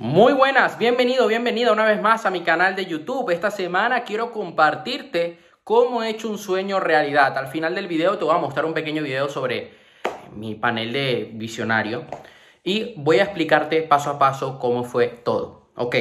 Muy buenas, bienvenido, bienvenida una vez más a mi canal de YouTube. Esta semana quiero compartirte cómo he hecho un sueño realidad. Al final del video te voy a mostrar un pequeño video sobre mi panel de visionario y voy a explicarte paso a paso cómo fue todo. Ok,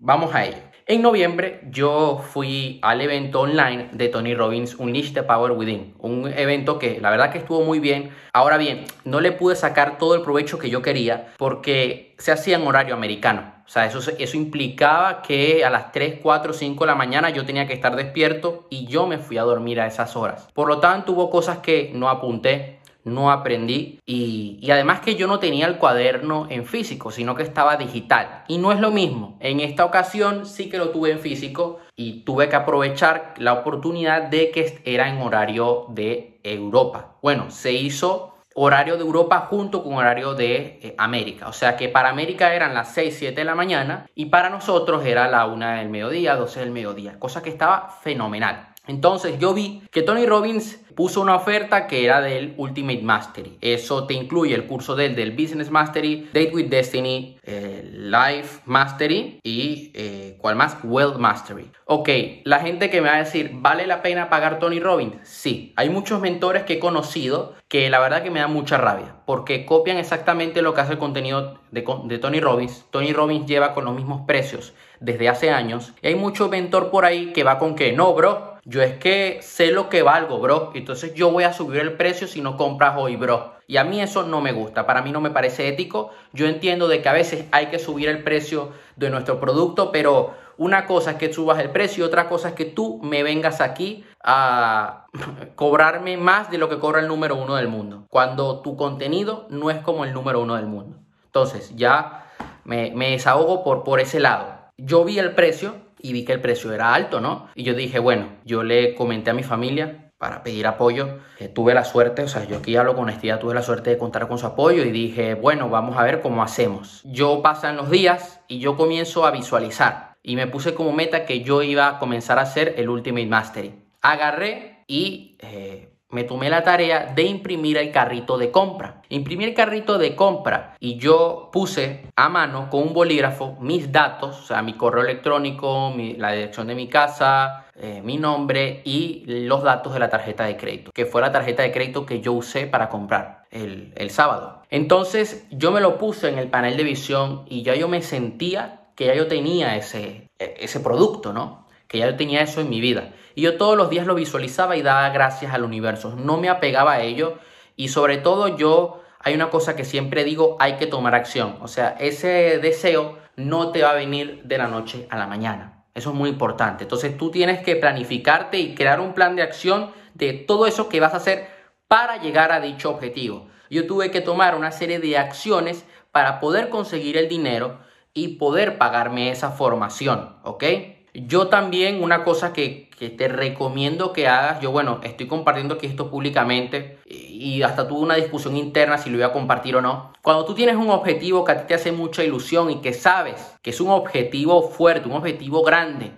vamos a ello. En noviembre yo fui al evento online de Tony Robbins, Unleash the Power Within, un evento que la verdad que estuvo muy bien. Ahora bien, no le pude sacar todo el provecho que yo quería porque se hacía en horario americano. O sea, eso, eso implicaba que a las 3, 4, 5 de la mañana yo tenía que estar despierto y yo me fui a dormir a esas horas. Por lo tanto, hubo cosas que no apunté, no aprendí y, además que yo no tenía el cuaderno en físico, sino que estaba digital. Y no es lo mismo. En esta ocasión sí que lo tuve en físico y tuve que aprovechar la oportunidad de que era en horario de Europa. Bueno, se hizo horario de Europa junto con horario de eh, América. O sea que para América eran las 6, 7 de la mañana y para nosotros era la 1 del mediodía, 12 del mediodía. Cosa que estaba fenomenal. Entonces yo vi que Tony Robbins puso una oferta que era del Ultimate Mastery. Eso te incluye el curso del, del Business Mastery, Date with Destiny, eh, Life Mastery y eh, ¿cuál más? Wealth Mastery. Ok, la gente que me va a decir, ¿vale la pena pagar Tony Robbins? Sí, hay muchos mentores que he conocido que la verdad que me da mucha rabia porque copian exactamente lo que hace el contenido de, de Tony Robbins. Tony Robbins lleva con los mismos precios desde hace años y hay mucho mentor por ahí que va con que no, bro yo es que sé lo que valgo, bro. Entonces yo voy a subir el precio si no compras hoy, bro. Y a mí eso no me gusta. Para mí no me parece ético. Yo entiendo de que a veces hay que subir el precio de nuestro producto, pero una cosa es que subas el precio y otra cosa es que tú me vengas aquí a cobrarme más de lo que cobra el número uno del mundo. Cuando tu contenido no es como el número uno del mundo. Entonces ya me, me desahogo por, por ese lado. Yo vi el precio y vi que el precio era alto, ¿no? Y yo dije, bueno, yo le comenté a mi familia para pedir apoyo. Tuve la suerte, o sea, yo aquí hablo con honestidad, tuve la suerte de contar con su apoyo y dije, bueno, vamos a ver cómo hacemos. Yo pasan los días y yo comienzo a visualizar y me puse como meta que yo iba a comenzar a hacer el Ultimate Mastery. Agarré y eh, me tomé la tarea de imprimir el carrito de compra. Imprimí el carrito de compra y yo puse a mano con un bolígrafo mis datos, o sea, mi correo electrónico, la dirección de mi casa, eh, mi nombre y los datos de la tarjeta de crédito, que fue la tarjeta de crédito que yo usé para comprar el, el sábado. Entonces yo me lo puse en el panel de visión y ya yo me sentía que ya yo tenía ese, e, ese producto, ¿no? Que ya yo tenía eso en mi vida. Y yo todos los días lo visualizaba y daba gracias al universo. No me apegaba a ello y sobre todo yo, hay una cosa que siempre digo, hay que tomar acción. O sea, ese deseo no te va a venir de la noche a la mañana. Eso es muy importante. Entonces tú tienes que planificarte y crear un plan de acción de todo eso que vas a hacer para llegar a dicho objetivo. Yo tuve que tomar una serie de acciones para poder conseguir el dinero y poder pagarme esa formación, ¿ok? Yo también una cosa que, te recomiendo que hagas, yo bueno, estoy compartiendo aquí esto públicamente y hasta tuve una discusión interna si lo voy a compartir o no. Cuando tú tienes un objetivo que a ti te hace mucha ilusión y que sabes que es un objetivo fuerte, un objetivo grande,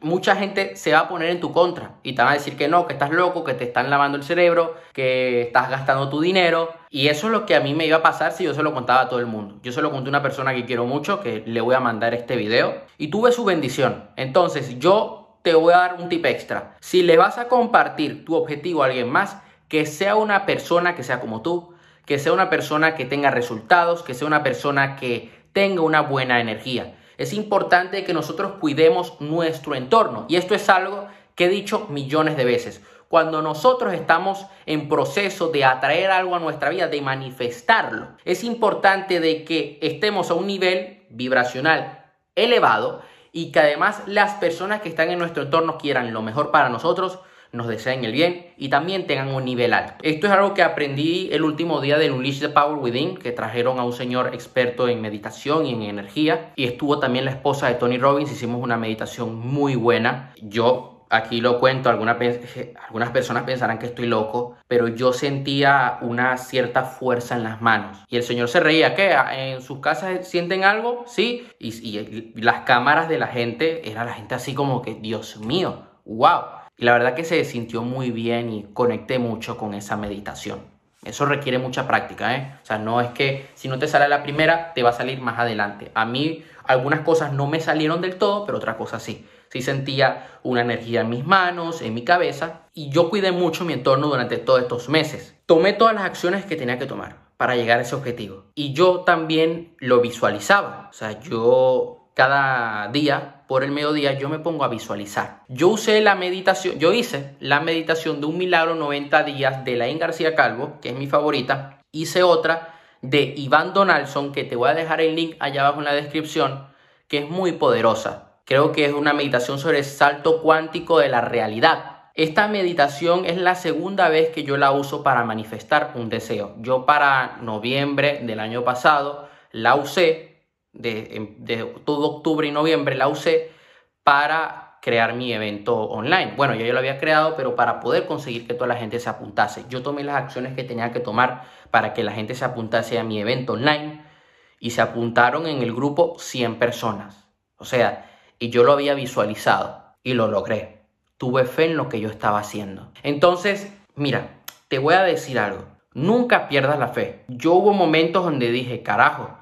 mucha gente se va a poner en tu contra y te van a decir que no, que estás loco, que te están lavando el cerebro, que estás gastando tu dinero. Y eso es lo que a mí me iba a pasar si yo se lo contaba a todo el mundo. Yo se lo conté a una persona que quiero mucho, que le voy a mandar este video y tuve su bendición. Entonces yo te voy a dar un tip extra. Si le vas a compartir tu objetivo a alguien más, que sea una persona que sea como tú, que sea una persona que tenga resultados, que sea una persona que tenga una buena energía es importante que nosotros cuidemos nuestro entorno. Y esto es algo que he dicho millones de veces. Cuando nosotros estamos en proceso de atraer algo a nuestra vida, de manifestarlo, es importante de que estemos a un nivel vibracional elevado y que además las personas que están en nuestro entorno quieran lo mejor para nosotros, nos deseen el bien y también tengan un nivel alto. Esto es algo que aprendí el último día del Unleash the Power Within, que trajeron a un señor experto en meditación y en energía. Y estuvo también la esposa de Tony Robbins, hicimos una meditación muy buena. Yo aquí lo cuento, algunas, personas pensarán que estoy loco, pero yo sentía una cierta fuerza en las manos. Y el Señor se reía, ¿qué? ¿En sus casas sienten algo? Sí. Y, y las cámaras de la gente, era la gente así como que, Dios mío, wow. Y la verdad que se sintió muy bien y conecté mucho con esa meditación. Eso requiere mucha práctica, ¿eh? O sea, no es que si no te sale la primera, te va a salir más adelante. A mí algunas cosas no me salieron del todo, pero otras cosas sí. Sí sentía una energía en mis manos, en mi cabeza, y yo cuidé mucho mi entorno durante todos estos meses. Tomé todas las acciones que tenía que tomar para llegar a ese objetivo. Y yo también lo visualizaba. O sea, yo cada día, por el mediodía, yo me pongo a visualizar. Yo usé la meditación, yo hice la meditación de un milagro 90 días de Laín García Calvo, que es mi favorita. Hice otra de Iván Donaldson, que te voy a dejar el link allá abajo en la descripción, que es muy poderosa. Creo que es una meditación sobre el salto cuántico de la realidad. Esta meditación es la segunda vez que yo la uso para manifestar un deseo. Yo para noviembre del año pasado la usé, de, todo octubre y noviembre la usé para crear mi evento online. Bueno, ya yo lo había creado, pero para poder conseguir que toda la gente se apuntase. Yo tomé las acciones que tenía que tomar para que la gente se apuntase a mi evento online y se apuntaron en el grupo 100 personas. O sea, y yo lo había visualizado y lo logré tuve fe en lo que yo estaba haciendo. Entonces, mira, te voy a decir algo. Nunca pierdas la fe. Yo hubo momentos donde dije, carajo,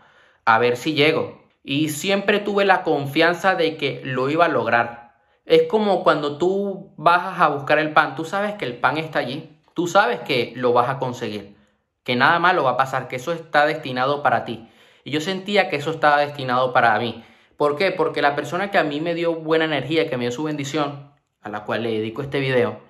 a ver si llego. Y siempre tuve la confianza de que lo iba a lograr. Es como cuando tú vas a buscar el pan, tú sabes que el pan está allí, tú sabes que lo vas a conseguir, que nada malo va a pasar, que eso está destinado para ti. Y yo sentía que eso estaba destinado para mí. ¿Por qué? Porque la persona que a mí me dio buena energía, que me dio su bendición, a la cual le dedico este video,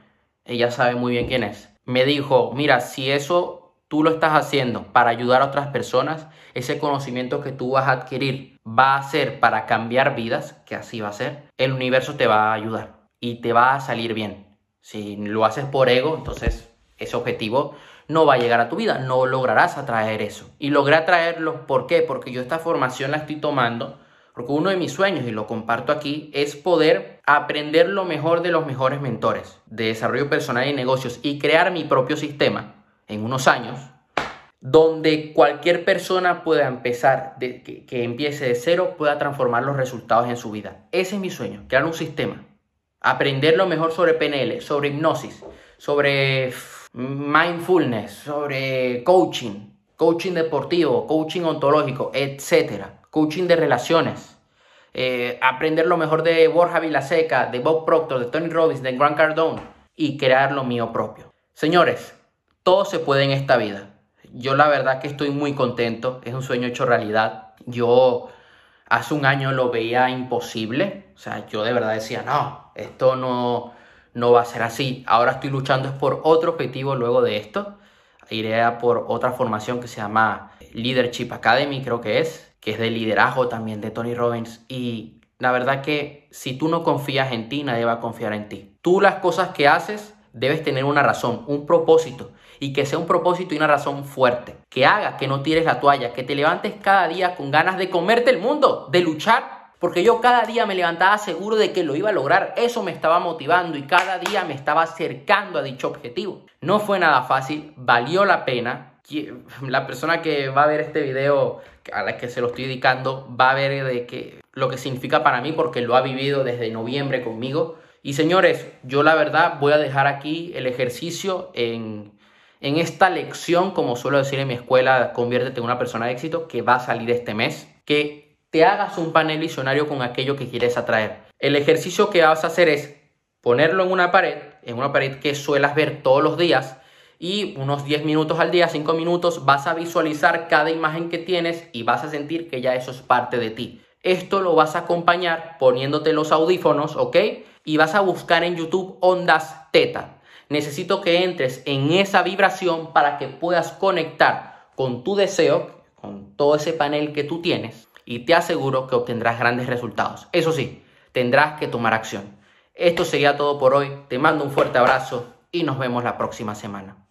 ella sabe muy bien quién es, me dijo, mira, si eso tú lo estás haciendo para ayudar a otras personas, ese conocimiento que tú vas a adquirir va a ser para cambiar vidas, que así va a ser, el universo te va a ayudar y te va a salir bien. Si lo haces por ego, entonces ese objetivo no va a llegar a tu vida, no lograrás atraer eso. Y logré atraerlo, ¿por qué? Porque yo esta formación la estoy tomando porque uno de mis sueños, y lo comparto aquí, es poder aprender lo mejor de los mejores mentores de desarrollo personal y negocios y crear mi propio sistema en unos años, donde cualquier persona pueda empezar, que empiece de cero, pueda transformar los resultados en su vida. Ese es mi sueño, crear un sistema. Aprender lo mejor sobre PNL, sobre hipnosis, sobre mindfulness, sobre coaching, coaching deportivo, coaching ontológico, etcétera coaching de relaciones, eh, aprender lo mejor de Borja Vilaseca, de Bob Proctor, de Tony Robbins, de Grant Cardone y crear lo mío propio. Señores, todo se puede en esta vida. Yo la verdad que estoy muy contento, es un sueño hecho realidad. Yo hace un año lo veía imposible, o sea, yo de verdad decía, no, esto no, no va a ser así. Ahora estoy luchando por otro objetivo luego de esto. Iré a por otra formación que se llama Leadership Academy, creo que es, que es de liderazgo también de Tony Robbins. Y la verdad que si tú no confías en ti, nadie va a confiar en ti. Tú las cosas que haces debes tener una razón, un propósito. Y que sea un propósito y una razón fuerte. Que haga que no tires la toalla, que te levantes cada día con ganas de comerte el mundo, de luchar. Porque yo cada día me levantaba seguro de que lo iba a lograr. Eso me estaba motivando y cada día me estaba acercando a dicho objetivo. No fue nada fácil, valió la pena la persona que va a ver este video, a la que se lo estoy dedicando, va a ver de que, lo que significa para mí porque lo ha vivido desde noviembre conmigo. Y señores, yo la verdad voy a dejar aquí el ejercicio en, en esta lección, como suelo decir en mi escuela, conviértete en una persona de éxito, que va a salir este mes, que te hagas un panel visionario con aquello que quieres atraer. El ejercicio que vas a hacer es ponerlo en una pared, en una pared que suelas ver todos los días, y unos 10 minutos al día, 5 minutos, vas a visualizar cada imagen que tienes y vas a sentir que ya eso es parte de ti. Esto lo vas a acompañar poniéndote los audífonos, ¿ok? Y vas a buscar en YouTube ondas teta. Necesito que entres en esa vibración para que puedas conectar con tu deseo, con todo ese panel que tú tienes, y te aseguro que obtendrás grandes resultados. Eso sí, tendrás que tomar acción. Esto sería todo por hoy. Te mando un fuerte abrazo y nos vemos la próxima semana.